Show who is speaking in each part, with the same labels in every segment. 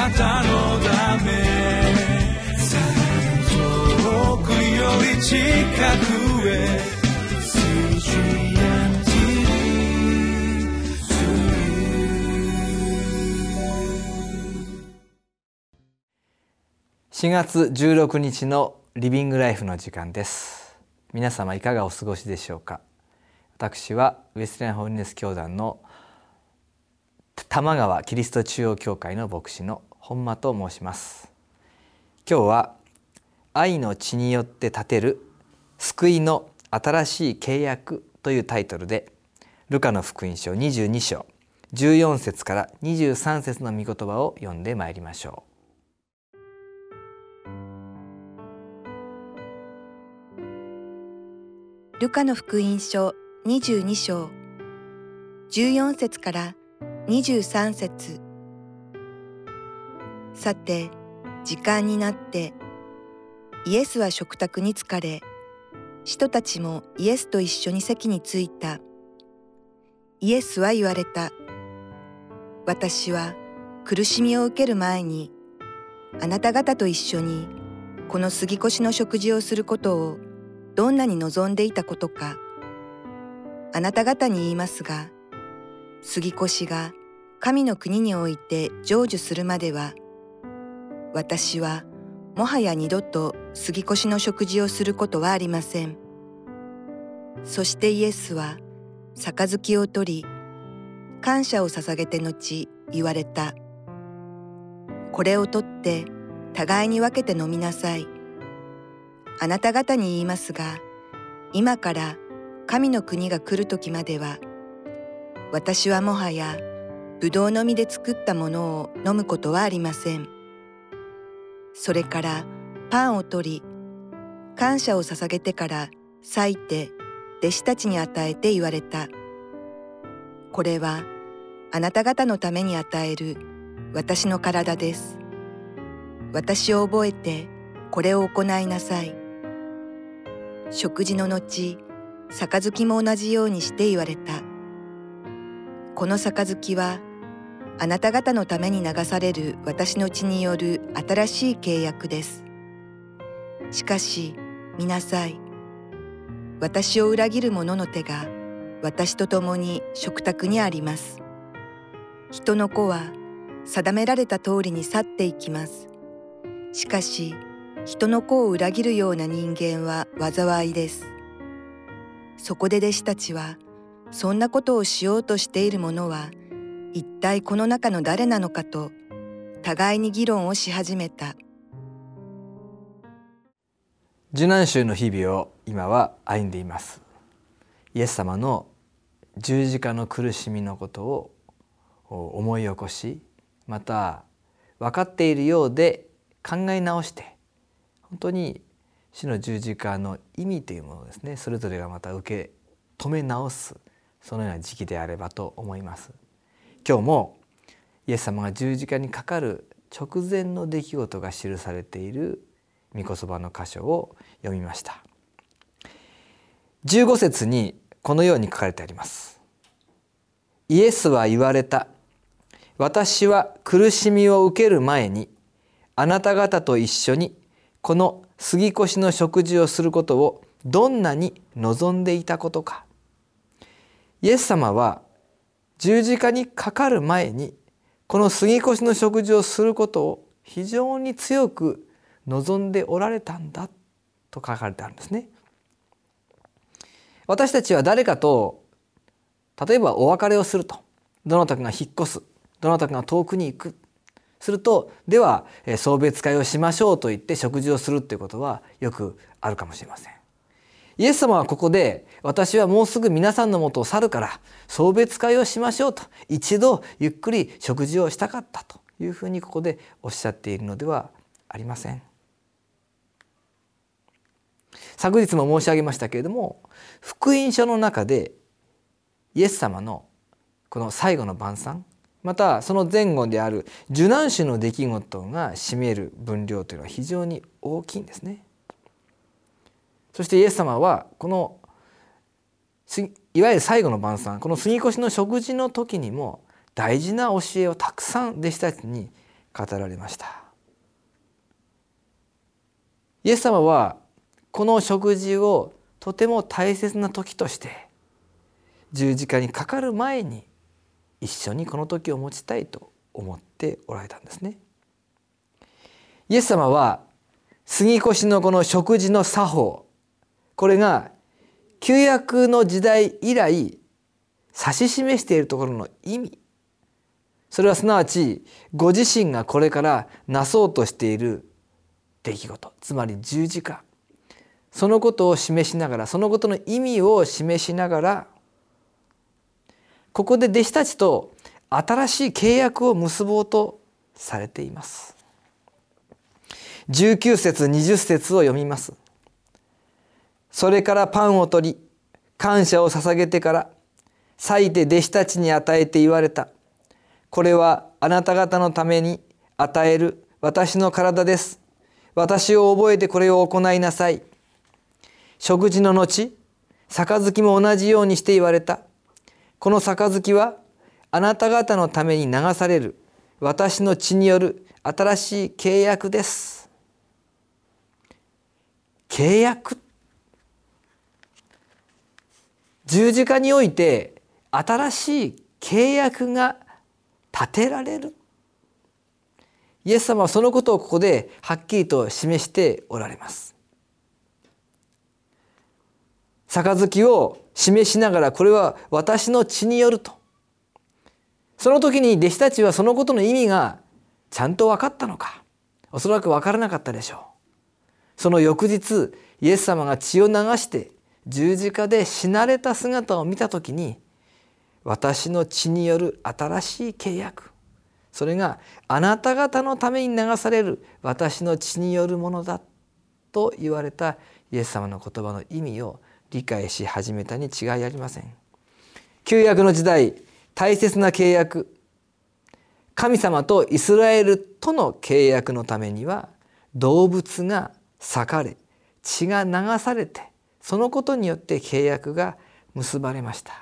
Speaker 1: なたのため遠くより近くへ
Speaker 2: 4月16日のリビングライフの時間です。皆様いかがお過ごしでしょうか？私はウェスレンホールネス教団の玉川キリスト中央教会の牧師の本間と申します。今日は愛の血によって立てる救いの新しい契約というタイトルでルカの福音書22章14節から23節の御言葉を読んでまいりましょう。
Speaker 3: ルカの福音書22章14節から23節。さて時間になって。イエスは食卓に疲れ人たちもイエスと一緒に席に着いた。イエスは言われた。私は苦しみを受ける前にあなた方と一緒にこの杉越の食事をすることをどんなに望んでいたことかあなた方に言いますが杉越が神の国において成就するまでは私はもはや二度と杉越の食事をすることはありません。そしてイエスは杯を取り感謝を捧げて後言われた。これを取って互いに分けて飲みなさい。あなた方に言いますが、今から神の国が来る時までは、私はもはやぶどうの実で作ったものを飲むことはありません。それからパンを取り、感謝を捧げてから裂いて弟子たちに与えて言われた。これはあなた方のために与える私の体です。私を覚えてこれを行いなさい。食事の後杯も同じようにして言われたこの杯はあなた方のために流される私の血による新しい契約です。しかし見なさい。私を裏切る者の手が私と共に食卓にあります。人の子は定められた通りに去っていきます。しかし人の子を裏切るような人間は災いです。そこで弟子たちは、そんなことをしようとしている者は、一体この中の誰なのかと、互いに議論をし始めた。
Speaker 2: 受難週の日々を今は歩んでいます。イエス様の十字架の苦しみのことを思い起こしまた分かっているようで考え直して本当に死の十字架の意味というものをですねそれぞれがまた受け止め直すそのような時期であればと思います。今日もイエス様が十字架にかかる直前の出来事が記されている御言葉の箇所を読みました。15節にこのように書かれてあります。イエスは言われた。私は苦しみを受ける前にあなた方と一緒にこの杉越の食事をすることをどんなに望んでいたことかイエス様は十字架にかかる前にこの杉越の食事をすることを非常に強く望んでおられたんだと書かれてあるんですね。私たちは誰かと例えばお別れをするとどなたかが引っ越すどなたかが遠くに行くするとでは送別会をしましょうと言って食事をするっていうことはよくあるかもしれません。イエス様はここで私はもうすぐ皆さんのもとを去るから送別会をしましょうと一度ゆっくり食事をしたかったというふうにここでおっしゃっているのではありません。昨日も申し上げましたけれども福音書の中でイエス様のこの最後の晩餐またその前後である受難種の出来事が占める分量というのは非常に大きいんですね。そしてイエス様はこのいわゆる最後の晩餐この杉越の食事の時にも大事な教えをたくさん弟子たちに語られましたイエス様はこの食事をとても大切な時として十字架にかかる前に一緒にこの時を持ちたいと思っておられたんですね。イエス様は杉越のこの食事の作法これが旧約の時代以来指し示しているところの意味。それはすなわちご自身がこれからなそうとしている出来事。つまり十字架。そのことを示しながらそのことの意味を示しながらここで弟子たちと新しい契約を結ぼうとされています。19節20節を読みます。それからパンを取り感謝を捧げてから裂いて弟子たちに与えて言われた。これはあなた方のために与える私の体です。私を覚えてこれを行いなさい。食事の後杯も同じようにして言われた。この杯はあなた方のために流される。私の血による新しい契約です。契約十字架において新しい契約が立てられる。イエス様はそのことをここではっきりと示しておられます。杯を示しながらこれは私の血によると。その時に弟子たちはそのことの意味がちゃんと分かったのか。おそらく分からなかったでしょう。その翌日イエス様が血を流して十字架で死なれた姿を見た時に私の血による新しい契約それがあなた方のために流される私の血によるものだと言われたイエス様の言葉の意味を理解し始めたに違いありません。旧約の時代大切な契約神様とイスラエルとの契約のためには動物が裂かれ血が流されてそのことによって契約が結ばれました。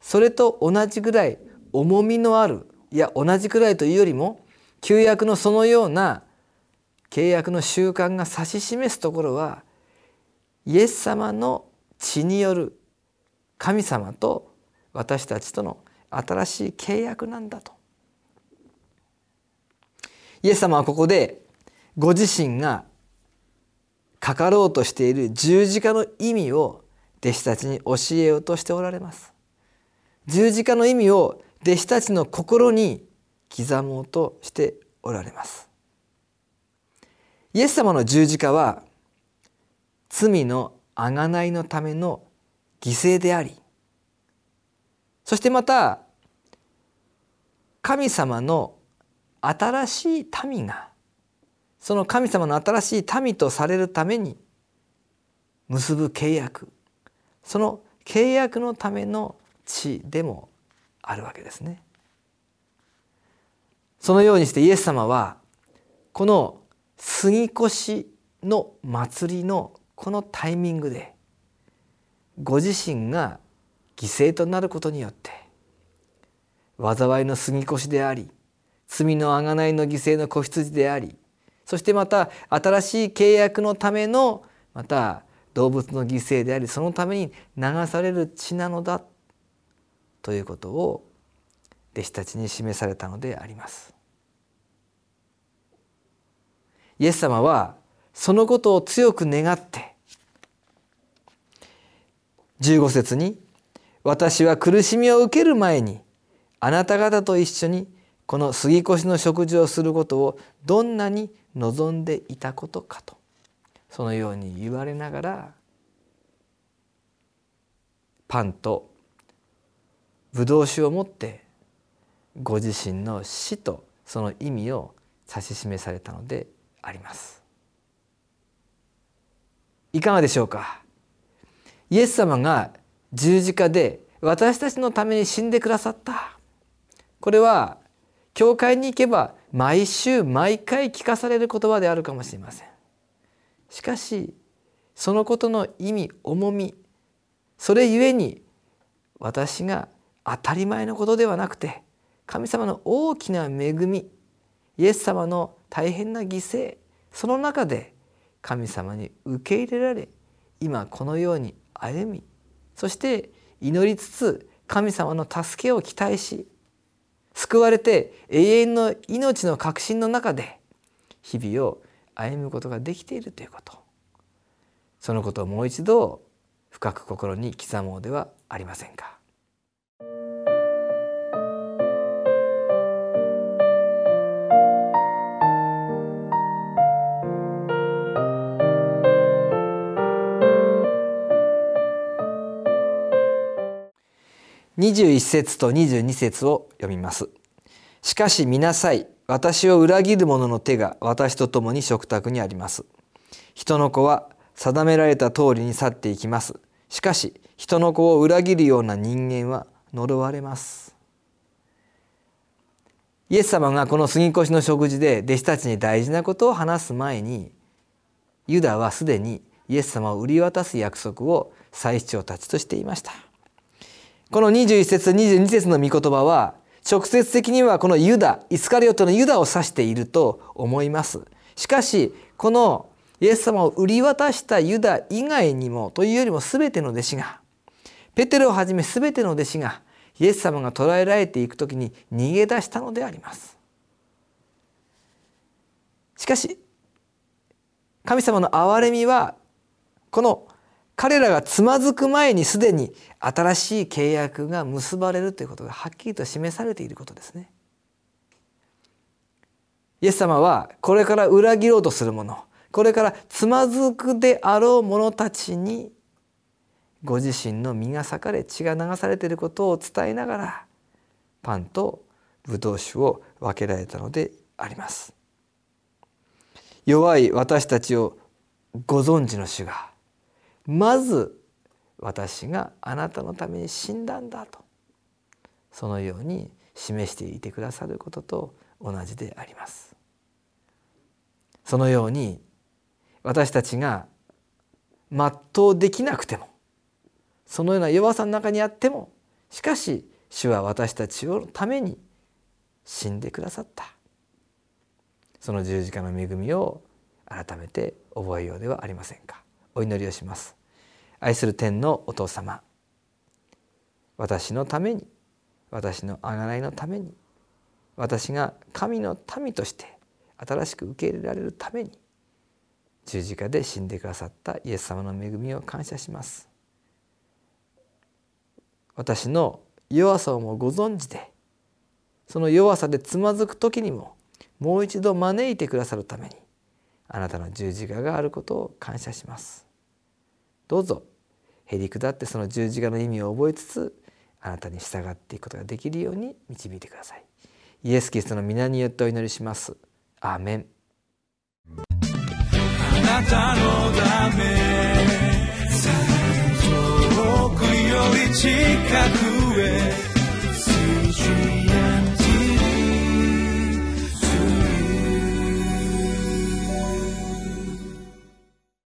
Speaker 2: それと同じぐらい重みのあるいや同じくらいというよりも旧約のそのような契約の習慣が指し示すところはイエス様の血による神様と私たちとの新しい契約なんだと。イエス様はここでご自身がかかろうとしている十字架の意味を弟子たちに教えようとしておられます。十字架の意味を弟子たちの心に刻もうとしておられますイエス様の十字架は罪の贖いのための犠牲でありそしてまた神様の新しい民がその神様の新しい民とされるために結ぶ契約その契約のための地でもあるわけですね。そのようにしてイエス様はこの杉越の祭りのこのタイミングでご自身が犠牲となることによって災いの杉越であり罪の贖いの犠牲の子羊でありそしてまた新しい契約のためのまた動物の犠牲でありそのために流される血なのだということを弟子たちに示されたのであります。イエス様はそのことを強く願って15節に「私は苦しみを受ける前にあなた方と一緒にこの杉越の食事をすることをどんなに望んでいたことか」と。そのように言われながらパンとブドウ酒を持ってご自身の死とその意味を指し示されたのであります。いかがでしょうか？イエス様が十字架で私たちのために死んでくださった。これは教会に行けば毎週毎回聞かされる言葉であるかもしれません。しかしそのことの意味重みそれゆえに私が当たり前のことではなくて神様の大きな恵みイエス様の大変な犠牲その中で神様に受け入れられ今このように歩みそして祈りつつ神様の助けを期待し救われて永遠の命の確信の中で日々を歩むことができているということそのことをもう一度深く心に刻もうではありませんか。21節と22節を読みます。しかし見なさい。私を裏切る者の手が私と共に食卓にあります。人の子は定められた通りに去っていきます。しかし人の子を裏切るような人間は呪われます。イエス様がこの杉越の食事で弟子たちに大事なことを話す前にユダはすでにイエス様を売り渡す約束を祭司長たちとしていました。この21節22節の御言葉は直接的にはこのユダイスカリオトのユダを指していると思います。しかしこのイエス様を売り渡したユダ以外にもというよりも全ての弟子がペテロをはじめ全ての弟子がイエス様が捕らえられていく時に逃げ出したのであります。しかし神様の憐れみはこの彼らがつまずく前にすでに新しい契約が結ばれるということがはっきりと示されていることですね。イエス様はこれから裏切ろうとする者これからつまずくであろう者たちにご自身の身が裂かれ血が流されていることを伝えながらパンとブドウ酒を分けられたのであります。弱い私たちをご存知の主がまず私があなたのために死んだんだとそのように示していてくださることと同じであります。そのように私たちが全うできなくてもそのような弱さの中にあってもしかし主は私たちのために死んでくださったその十字架の恵みを改めて覚えようではありませんかお祈りをします。愛する天のお父様私のために私の贖いのために私が神の民として新しく受け入れられるために十字架で死んでくださったイエス様の恵みを感謝します。私の弱さをもご存知でその弱さでつまずく時にももう一度招いてくださるためにあなたの十字架があることを感謝します。どうぞ。へりくだってその十字架の意味を覚えつつあなたに従っていくことができるように導いてください。イエス・キリストの皆によってお祈りします。アーメン。
Speaker 1: あなたのため遠くより近くへ